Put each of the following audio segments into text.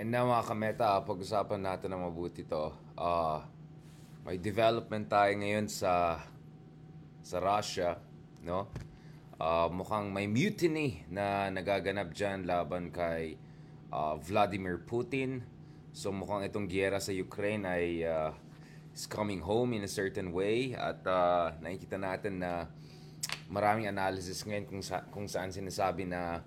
And now mga kameta, pag-usapan natin ng mabuti to. Ah, may development tayo ngayon sa sa Russia, no? Ah, mukhang may mutiny na nagaganap dyan laban kay ah, Vladimir Putin. So mukhang itong giyera sa Ukraine ay ah, is coming home in a certain way at ah, nakikita natin na maraming analysis ngayon kung, sa, kung saan sinasabi na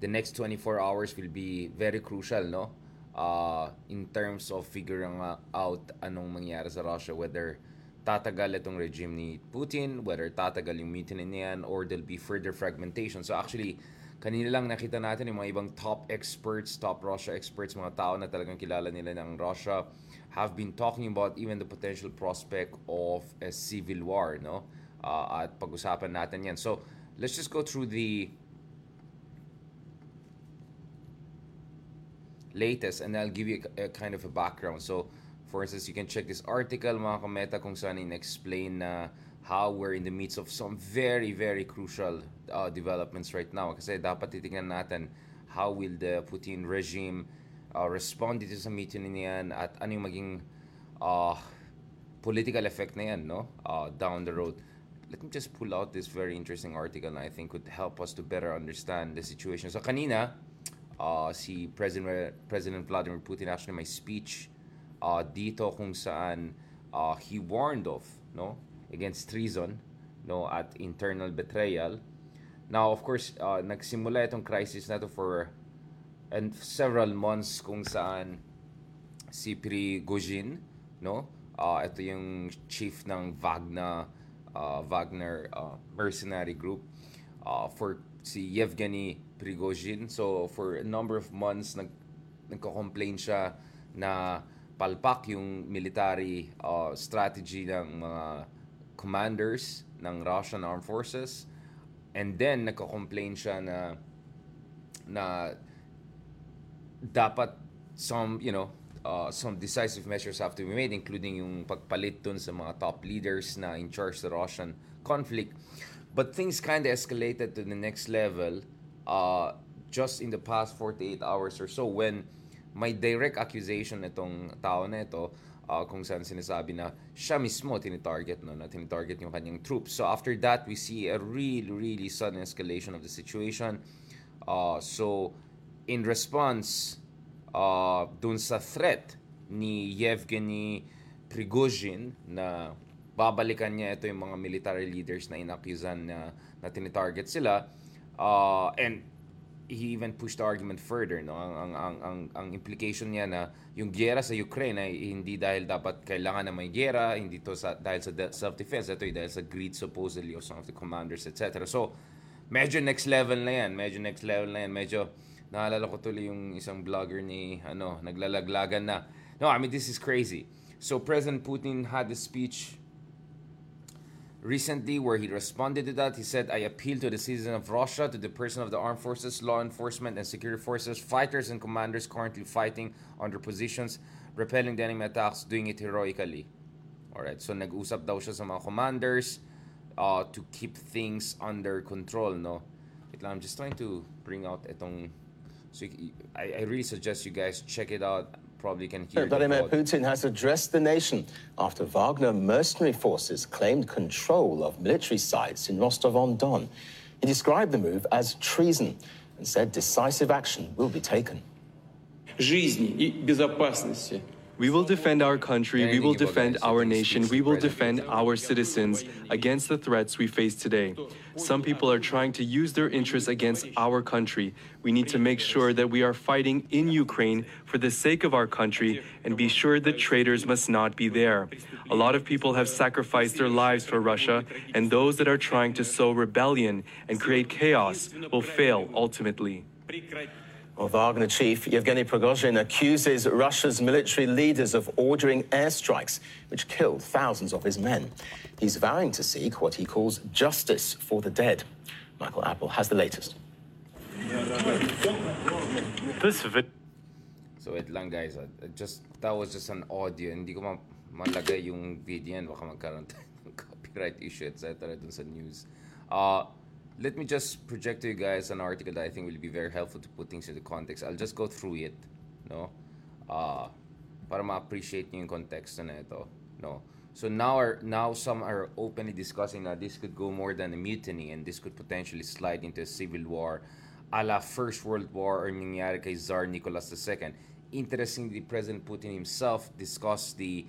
the next 24 hours will be very crucial, no? Uh, in terms of figuring out anong mangyari sa Russia, whether tatagal itong regime ni Putin, whether tatagal yung mutiny niyan, or there'll be further fragmentation. So actually, kanina lang nakita natin yung mga ibang top experts, top Russia experts, mga tao na talagang kilala nila ng Russia, have been talking about even the potential prospect of a civil war, no? Uh, at pag-usapan natin yan. So, let's just go through the latest and I'll give you a, a kind of a background. So, for instance, you can check this article, mga kameta, kung saan in-explain na how we're in the midst of some very, very crucial uh, developments right now. Kasi dapat titingnan natin how will the Putin regime uh, respond dito sa mutiny niyan at ano yung maging uh, political effect na yan, no? Uh, down the road. Let me just pull out this very interesting article na I think could help us to better understand the situation. So kanina, uh, si President President Vladimir Putin actually may speech uh, dito kung saan uh, he warned of no against treason no at internal betrayal. Now of course uh, nagsimula itong crisis na to for and several months kung saan si Prigozhin no uh, ito yung chief ng Wagner uh, Wagner uh, mercenary group uh, for si Yevgeny Prigozhin. So for a number of months nag nagko-complain siya na palpak yung military uh, strategy ng mga commanders ng Russian Armed Forces. And then nagko-complain siya na na dapat some, you know, uh, some decisive measures have to be made including yung pagpalit dun sa mga top leaders na in charge sa Russian conflict. But things kind of escalated to the next level uh, just in the past 48 hours or so when may direct accusation itong tao na ito uh, kung saan sinasabi na siya mismo tinitarget no, na tinitarget yung kanyang troops. So after that, we see a really, really sudden escalation of the situation. Uh, so in response uh, dun sa threat ni Yevgeny Prigozhin na babalikan niya ito yung mga military leaders na inakusan na, na tinitarget sila uh, and he even pushed the argument further no? Ang ang ang ang, ang implication niya na yung giyera sa Ukraine ay hindi dahil dapat kailangan na may giyera hindi to sa dahil sa self defense ito ay dahil sa greed supposedly of some of the commanders etc so medyo next level na yan medyo next level na yan. Medyo naalala ko tuloy yung isang vlogger ni ano naglalaglagan na no I mean this is crazy. So President Putin had a speech recently where he responded to that. He said, I appeal to the citizens of Russia, to the person of the armed forces, law enforcement, and security forces, fighters and commanders currently fighting their positions, repelling the enemy attacks, doing it heroically. Alright, so nag-usap daw siya sa mga commanders uh, to keep things under control, no? I'm just trying to bring out itong... So I, I really suggest you guys check it out probably can hear. Vladimir Putin has addressed the nation after Wagner mercenary forces claimed control of military sites in Rostov-on-Don. He described the move as treason and said decisive action will be taken. жизни и безопасности We will defend our country, we will defend our nation, we will defend our citizens against the threats we face today. Some people are trying to use their interests against our country. We need to make sure that we are fighting in Ukraine for the sake of our country and be sure that traitors must not be there. A lot of people have sacrificed their lives for Russia, and those that are trying to sow rebellion and create chaos will fail ultimately. Well, Wagner chief Yevgeny Prigozhin accuses Russia's military leaders of ordering airstrikes, which killed thousands of his men. He's vowing to seek what he calls justice for the dead. Michael Apple has the latest. This vid- So wait lang guys, uh, just that was just an audio. Hindi ko ma malagay yung video yan, baka magkaroon tayo ng copyright issue, etc. dun sa news. Uh, let me just project to you guys an article that I think will be very helpful to put things into context. I'll just go through it, no? uh, para ma-appreciate nyo yung context na ito. No? So now are now some are openly discussing that this could go more than a mutiny and this could potentially slide into a civil war a la First World War or nangyari kay Tsar Nicholas II. Interestingly, President Putin himself discussed the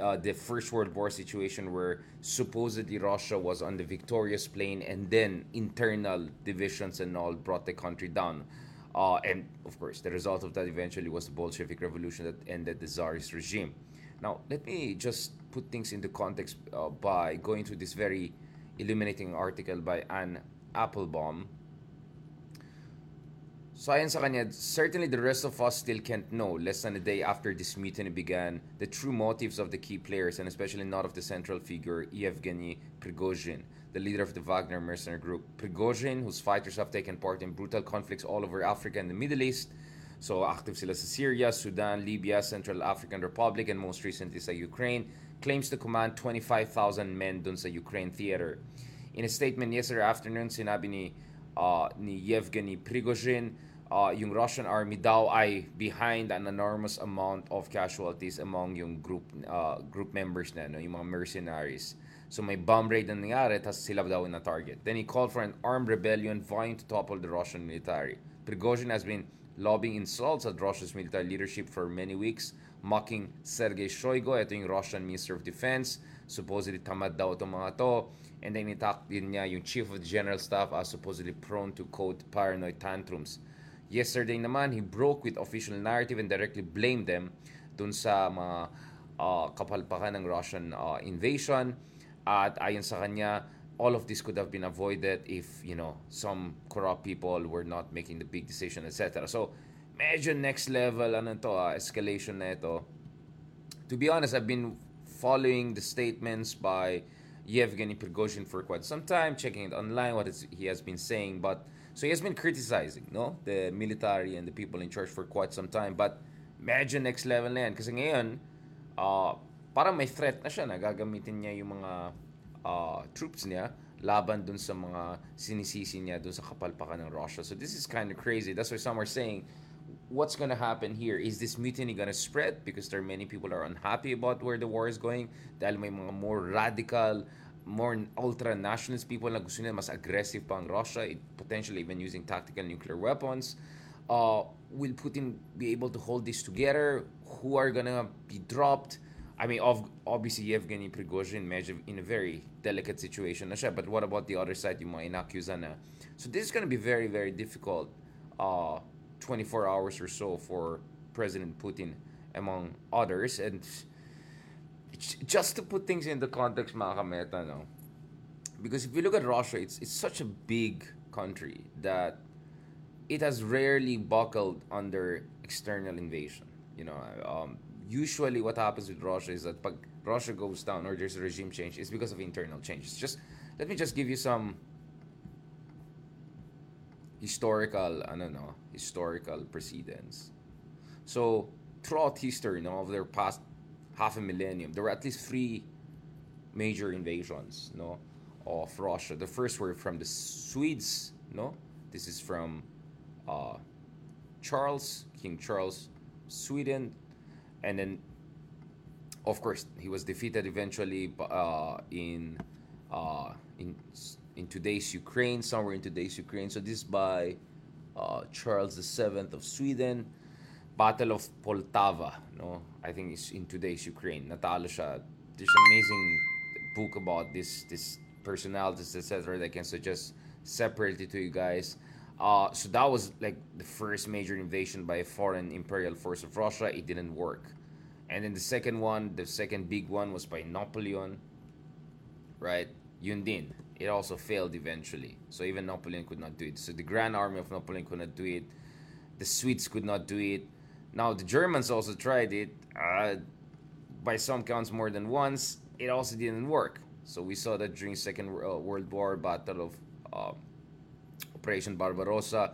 uh, the First World War situation where supposedly Russia was on the victorious plane and then internal divisions and all brought the country down. Uh, and of course, the result of that eventually was the Bolshevik Revolution that ended the Tsarist regime. Now, let me just put things into context uh, by going through this very illuminating article by Anne Applebaum. So ayon sa kanya, certainly the rest of us still can't know, less than a day after this mutiny began, the true motives of the key players and especially not of the central figure, Yevgeny Prigozhin, the leader of the Wagner mercenary group. Prigozhin, whose fighters have taken part in brutal conflicts all over Africa and the Middle East, so active sila sa Syria, Sudan, Libya, Central African Republic, and most recently sa Ukraine, claims to command 25,000 men dun sa Ukraine theater. In a statement yesterday afternoon, sinabi ni, uh, ni Yevgeny Prigozhin, uh, yung Russian army daw ay behind an enormous amount of casualties among yung group uh, group members na, no, yung mga mercenaries. So may bomb raid na nangyari, tapos sila daw na target. Then he called for an armed rebellion vying to topple the Russian military. Prigozhin has been lobbying insults at Russia's military leadership for many weeks, mocking Sergei Shoigu, ito yung Russian Minister of Defense. Supposedly tamad daw itong mga to. And then itak din niya yung Chief of the General Staff as supposedly prone to quote paranoid tantrums. Yesterday naman, he broke with official narrative and directly blamed them dun sa mga uh, kapalpakan ng Russian uh, invasion. At ayon sa kanya, all of this could have been avoided if, you know, some corrupt people were not making the big decision, etc. So, medyo next level, ano to, uh, escalation na ito. To be honest, I've been following the statements by Yevgeny Prigozhin for quite some time, checking it online, what he has been saying. But so he has been criticizing, no, the military and the people in charge for quite some time. But medyo next level na yan. Kasi ngayon, uh, parang may threat na siya na gagamitin niya yung mga uh, troops niya laban dun sa mga sinisisi niya dun sa kapalpakan ng Russia. So this is kind of crazy. That's why some are saying, what's to happen here? Is this mutiny to spread? Because there are many people are unhappy about where the war is going. Dahil may mga more radical, more ultra-nationalist people na gusto nila mas aggressive pa ang Russia, potentially even using tactical nuclear weapons. Uh, will Putin be able to hold this together? Who are gonna be dropped? I mean, of, obviously, Yevgeny Prigozhin medyo in a very delicate situation na siya. But what about the other side, yung mga inakusa na? So this is gonna be very, very difficult uh, 24 hours or so for President Putin, among others. And just to put things into context, mga kameta, no? Because if you look at Russia, it's, it's such a big country that it has rarely buckled under external invasion. You know, um, usually what happens with Russia is that Russia goes down or there's a regime change, it's because of internal changes. Just let me just give you some historical, I don't know, historical precedents. So throughout history, you know, of their past half a millennium, there were at least three major invasions, no, of Russia. The first were from the Swedes, no. This is from uh, Charles, King Charles, Sweden, and then, of course, he was defeated eventually uh, in uh, in in today's Ukraine, somewhere in today's Ukraine. So this by uh, Charles Seventh of Sweden. Battle of Poltava, no? I think it's in today's Ukraine. Natalo siya. There's amazing book about this this personalities, etc. that I can suggest separately to you guys. Uh, so that was like the first major invasion by a foreign imperial force of Russia. It didn't work. And then the second one, the second big one was by Napoleon, right? Yundin. It also failed eventually. So even Napoleon could not do it. So the Grand Army of Napoleon could not do it. The Swedes could not do it. Now the Germans also tried it. Uh, by some counts, more than once. It also didn't work. So we saw that during Second uh, World War, Battle of uh, Operation Barbarossa.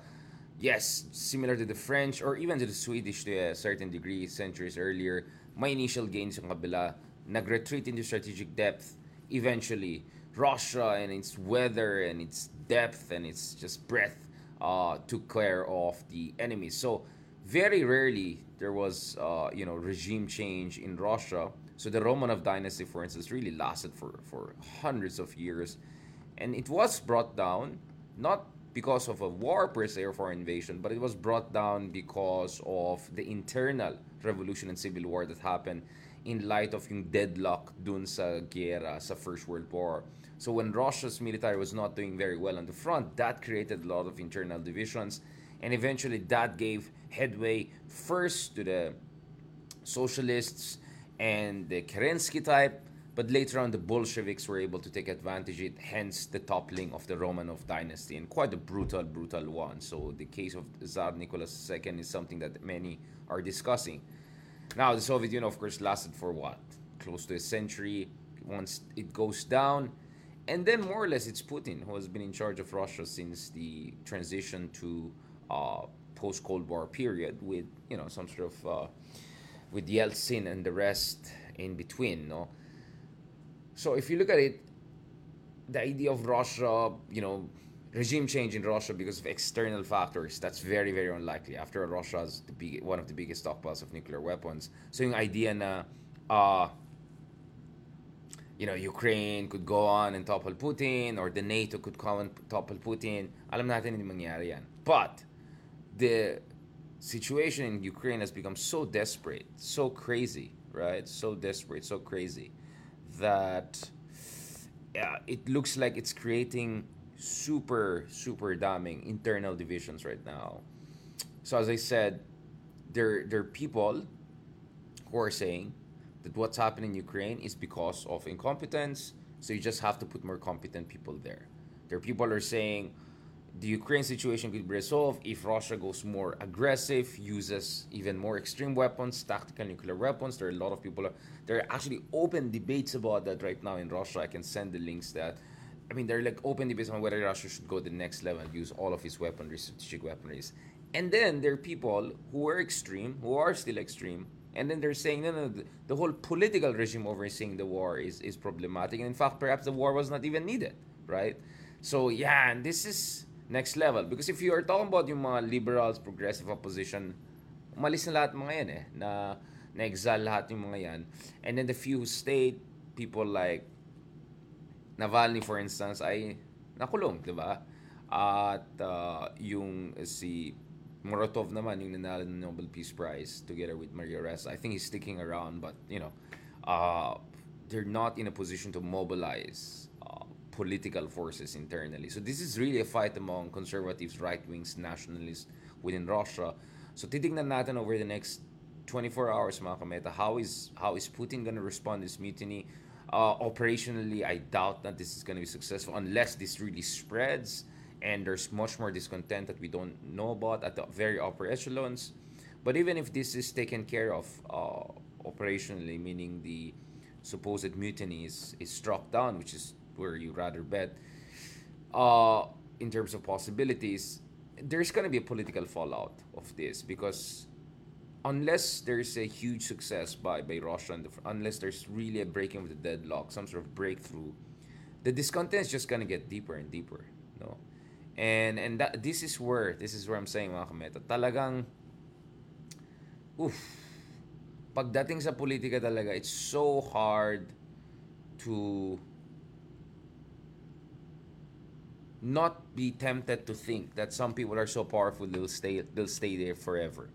Yes, similar to the French or even to the Swedish to a certain degree centuries earlier, my initial gains yung kabila, nag-retreat into strategic depth. Eventually, Russia and its weather and its depth and its just breadth uh, took care of the enemy. So very rarely there was, uh, you know, regime change in Russia. So the Romanov dynasty, for instance, really lasted for, for hundreds of years. And it was brought down, not because of a war per se or foreign invasion, but it was brought down because of the internal revolution and civil war that happened in light of yung deadlock dun sa guerra sa First World War. So when Russia's military was not doing very well on the front, that created a lot of internal divisions, and eventually that gave headway first to the socialists and the Kerensky type, but later on the Bolsheviks were able to take advantage of it, hence the toppling of the Romanov dynasty, and quite a brutal, brutal one. So the case of Tsar Nicholas II is something that many are discussing. Now, the Soviet Union, of course, lasted for what? Close to a century. Once it goes down, and then more or less it's Putin who has been in charge of Russia since the transition to uh, post Cold War period, with you know some sort of uh, with Yeltsin and the rest in between. No, so if you look at it, the idea of Russia, you know, regime change in Russia because of external factors, that's very, very unlikely. After all, Russia has the big, one of the biggest stockpiles of nuclear weapons. So yung idea na, uh, you know, Ukraine could go on and topple Putin or the NATO could come and topple Putin, alam natin hindi mangyari yan. But the situation in Ukraine has become so desperate, so crazy, right? So desperate, so crazy that it looks like it's creating super, super damning internal divisions right now. So as I said, there there are people who are saying that what's happening in Ukraine is because of incompetence. So you just have to put more competent people there. There are people who are saying the Ukraine situation could be resolved if Russia goes more aggressive, uses even more extreme weapons, tactical nuclear weapons. There are a lot of people. There are actually open debates about that right now in Russia. I can send the links that I mean, there are like open debates on whether Russia should go the next level and use all of its weaponry, strategic weaponries. And then there are people who are extreme, who are still extreme, and then they're saying, no, no, the whole political regime overseeing the war is, is problematic. And in fact, perhaps the war was not even needed, right? So, yeah, and this is next level. Because if you are talking about yung mga liberals, progressive opposition, umalis na lahat mga yan eh, na na-exile lahat yung mga yan. And then the few who stayed, people like Navalny for instance ay nakulong, 'di ba? At uh, yung si Morotov naman yung nanalo ng Nobel Peace Prize together with Maria Ressa. I think he's sticking around but you know, uh, they're not in a position to mobilize political forces internally. So this is really a fight among conservatives, right-wings, nationalists within Russia. So titignan natin over the next 24 hours mga kameta, how is how is Putin going to respond to this mutiny? Uh, operationally, I doubt that this is going to be successful unless this really spreads and there's much more discontent that we don't know about at the very upper echelons. But even if this is taken care of uh, operationally, meaning the supposed mutiny is, is struck down, which is where you rather bet, uh, in terms of possibilities, there's going to be a political fallout of this because unless there's a huge success by, by Russia, and the, unless there's really a breaking of the deadlock, some sort of breakthrough, the discontent is just gonna get deeper and deeper, no? And and that this is where this is where I'm saying mga talagang oof, pagdating sa politika talaga, it's so hard to not be tempted to think that some people are so powerful they'll stay they'll stay there forever.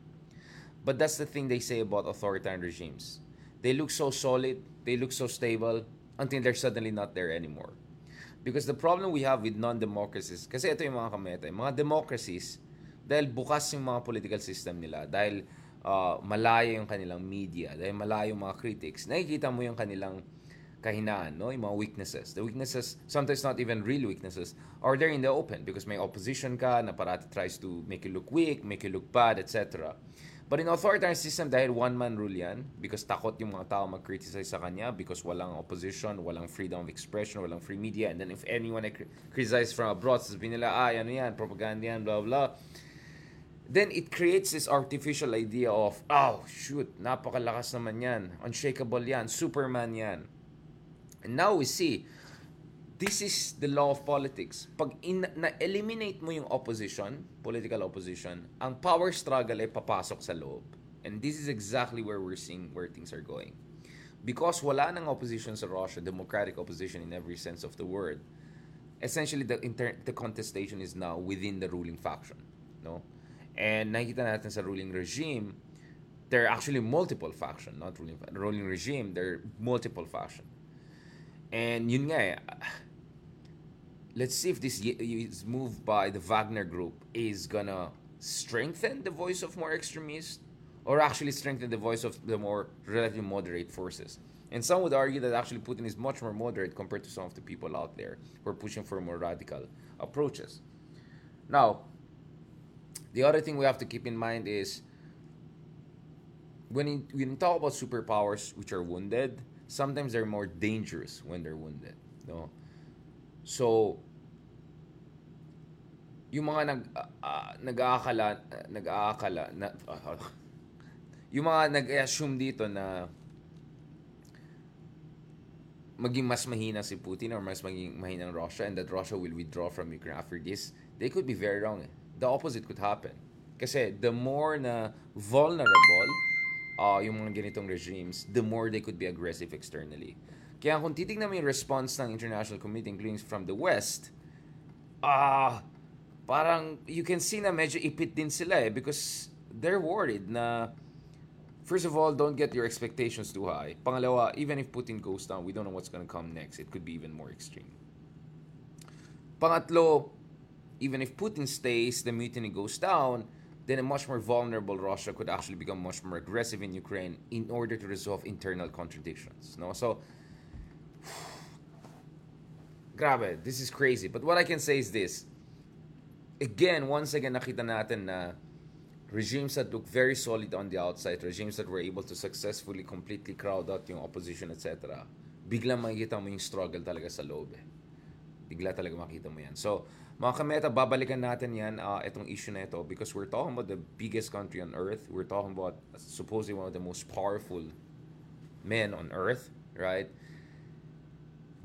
But that's the thing they say about authoritarian regimes. They look so solid, they look so stable until they're suddenly not there anymore. Because the problem we have with non-democracies, kasi ito yung mga kameta, yung mga democracies, dahil bukas yung mga political system nila, dahil uh, malayo yung kanilang media, dahil malayo yung mga critics, nakikita mo yung kanilang kahinaan, no? yung mga weaknesses. The weaknesses, sometimes not even real weaknesses, are there in the open because may opposition ka na parati tries to make you look weak, make you look bad, etc. But in authoritarian system, dahil one-man rule yan, because takot yung mga tao mag-criticize sa kanya, because walang opposition, walang freedom of expression, walang free media, and then if anyone criticizes from abroad, sasabihin nila, ah, ano yan, propaganda yan, blah, blah, then it creates this artificial idea of, oh, shoot, napakalakas naman yan, unshakable yan, Superman yan. And now we see, this is the law of politics. Pag in, na-eliminate mo yung opposition, political opposition, ang power struggle ay papasok sa loob. And this is exactly where we're seeing where things are going. Because wala nang opposition sa Russia, democratic opposition in every sense of the word, essentially the, inter- the contestation is now within the ruling faction. No? And nakita natin sa ruling regime, there are actually multiple faction, not ruling ruling regime, there are multiple faction. And yun nga eh, let's see if this is move by the Wagner Group is gonna strengthen the voice of more extremists or actually strengthen the voice of the more relatively moderate forces. And some would argue that actually Putin is much more moderate compared to some of the people out there who are pushing for more radical approaches. Now, the other thing we have to keep in mind is when when you talk about superpowers which are wounded, sometimes they're more dangerous when they're wounded. No? So, yung mga nag uh, nag-aakala uh, nag-aakala na uh, yung mga nag-assume dito na maging mas mahina si Putin or mas maging mahina ang Russia and that Russia will withdraw from Ukraine after this, they could be very wrong. Eh. The opposite could happen. Kasi the more na vulnerable uh, yung mga ganitong regimes, the more they could be aggressive externally. Kaya kung titignan mo yung response ng international community, including from the West, ah, uh, parang you can see na medyo ipit din sila eh because they're worried na first of all, don't get your expectations too high. Pangalawa, even if Putin goes down, we don't know what's gonna come next. It could be even more extreme. Pangatlo, even if Putin stays, the mutiny goes down, then a much more vulnerable Russia could actually become much more aggressive in Ukraine in order to resolve internal contradictions. No, so grabe, this is crazy. But what I can say is this. Again, once again, nakita natin na regimes that look very solid on the outside, regimes that were able to successfully completely crowd out yung opposition, etc., biglang makikita mo yung struggle talaga sa loob eh. Bigla talaga makita mo yan. So, mga kameta, babalikan natin yan, uh, itong issue na ito, because we're talking about the biggest country on earth. We're talking about supposedly one of the most powerful men on earth, right?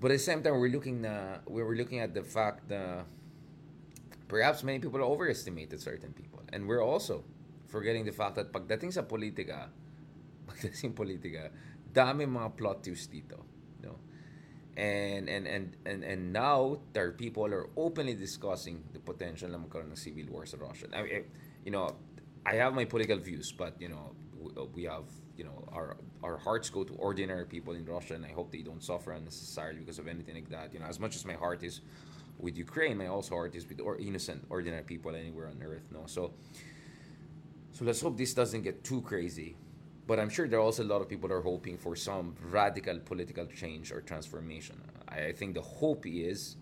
But at the same time, we're looking na we were looking at the fact that perhaps many people overestimated certain people, and we're also forgetting the fact that pagdating sa politika, pagdating politika, dami mga plot twists dito, no? And and and and and now there people are openly discussing the potential magkaroon ng civil war sa Russia. I mean, you know, I have my political views, but you know, uh, we have you know our our hearts go to ordinary people in Russia, and I hope they don't suffer unnecessarily because of anything like that. You know, as much as my heart is with Ukraine, my also heart is with or innocent, ordinary people anywhere on earth. No, so so let's hope this doesn't get too crazy. But I'm sure there are also a lot of people that are hoping for some radical political change or transformation. I, I think the hope is,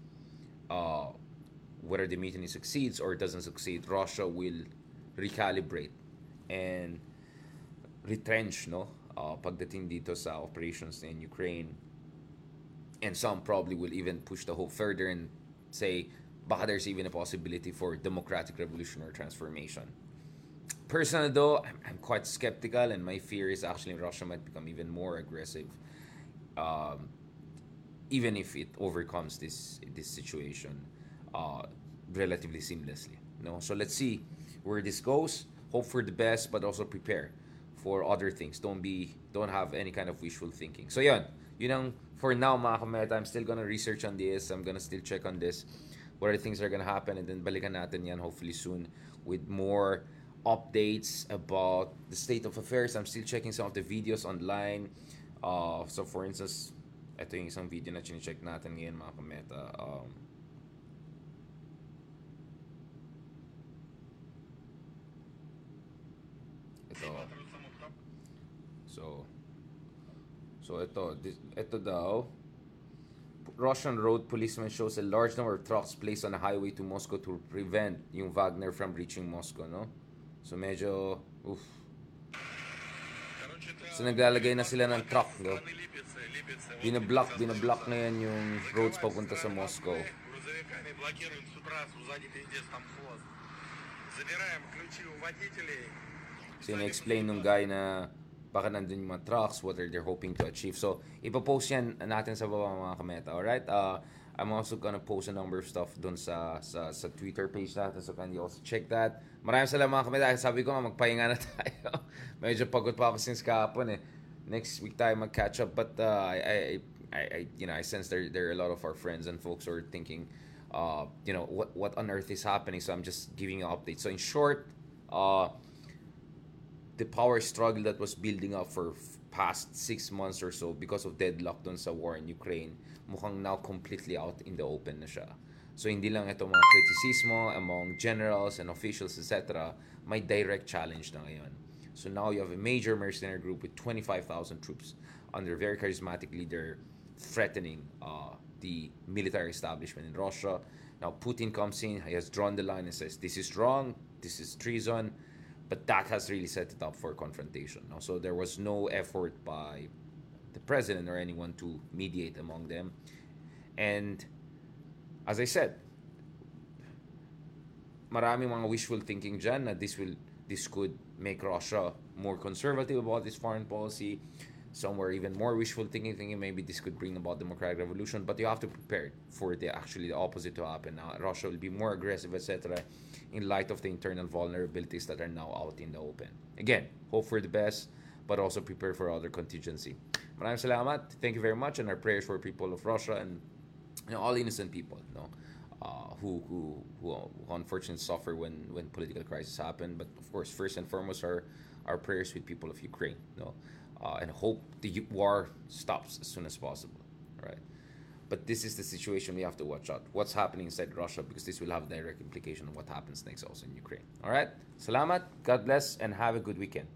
uh, whether the mutiny succeeds or doesn't succeed, Russia will recalibrate and retrench no uh, pagdating dito sa operations in Ukraine and some probably will even push the hope further and say baka there's even a possibility for democratic revolution or transformation personally though I'm, I'm quite skeptical and my fear is actually Russia might become even more aggressive um, even if it overcomes this this situation uh, relatively seamlessly no so let's see where this goes hope for the best but also prepare for other things. Don't be, don't have any kind of wishful thinking. So yun, you know, for now mga. I'm still gonna research on this. I'm gonna still check on this. What are the things that are gonna happen? And then balikan natin yan hopefully soon with more updates about the state of affairs. I'm still checking some of the videos online. Uh, so for instance, ito yung isang video na check natin ngayon mga kameta. Um, ito. So, so ito, this, ito daw, Russian road policeman shows a large number of trucks placed on a highway to Moscow to prevent yung Wagner from reaching Moscow, no? So medyo, oof. So naglalagay na sila ng truck, no? Binablock, binablock na yan yung roads papunta sa Moscow. So na-explain nung guy na baka nandun yung mga trucks, what are they hoping to achieve. So, ipopost yan natin sa baba mga kameta, alright? Uh, I'm also gonna post a number of stuff dun sa, sa, sa Twitter page natin. So can you also check that. Maraming salamat mga kameda. Sabi ko nga, magpahinga na tayo. Medyo pagod pa ako since kahapon eh. Next week tayo mag-catch up. But uh, I, I, I, I, you know, I sense there, there are a lot of our friends and folks who are thinking, uh, you know, what, what on earth is happening. So I'm just giving you an update. So in short, uh, the power struggle that was building up for past six months or so because of deadlock dun sa war in Ukraine, mukhang now completely out in the open na siya. So hindi lang ito mga kritisismo among generals and officials, etc. May direct challenge na ngayon. So now you have a major mercenary group with 25,000 troops under a very charismatic leader threatening uh, the military establishment in Russia. Now Putin comes in, he has drawn the line and says, this is wrong, this is treason, but that has really set it up for confrontation. So there was no effort by the president or anyone to mediate among them. And as I said, maraming mga wishful thinking dyan na this will this could make Russia more conservative about its foreign policy. Some were even more wishful thinking, thinking maybe this could bring about democratic revolution. But you have to prepare for the actually the opposite to happen. Now, Russia will be more aggressive, etc., in light of the internal vulnerabilities that are now out in the open. Again, hope for the best, but also prepare for other contingency. Maraming salamat. Thank you very much, and our prayers for people of Russia and you know, all innocent people. You know, uh, who, who who unfortunately suffer when when political crises happen. But of course, first and foremost, our our prayers with people of Ukraine. You know, uh, and hope the war stops as soon as possible. Right. But this is the situation we have to watch out. What's happening inside Russia because this will have direct implication on what happens next also in Ukraine. All right. Salamat. God bless and have a good weekend.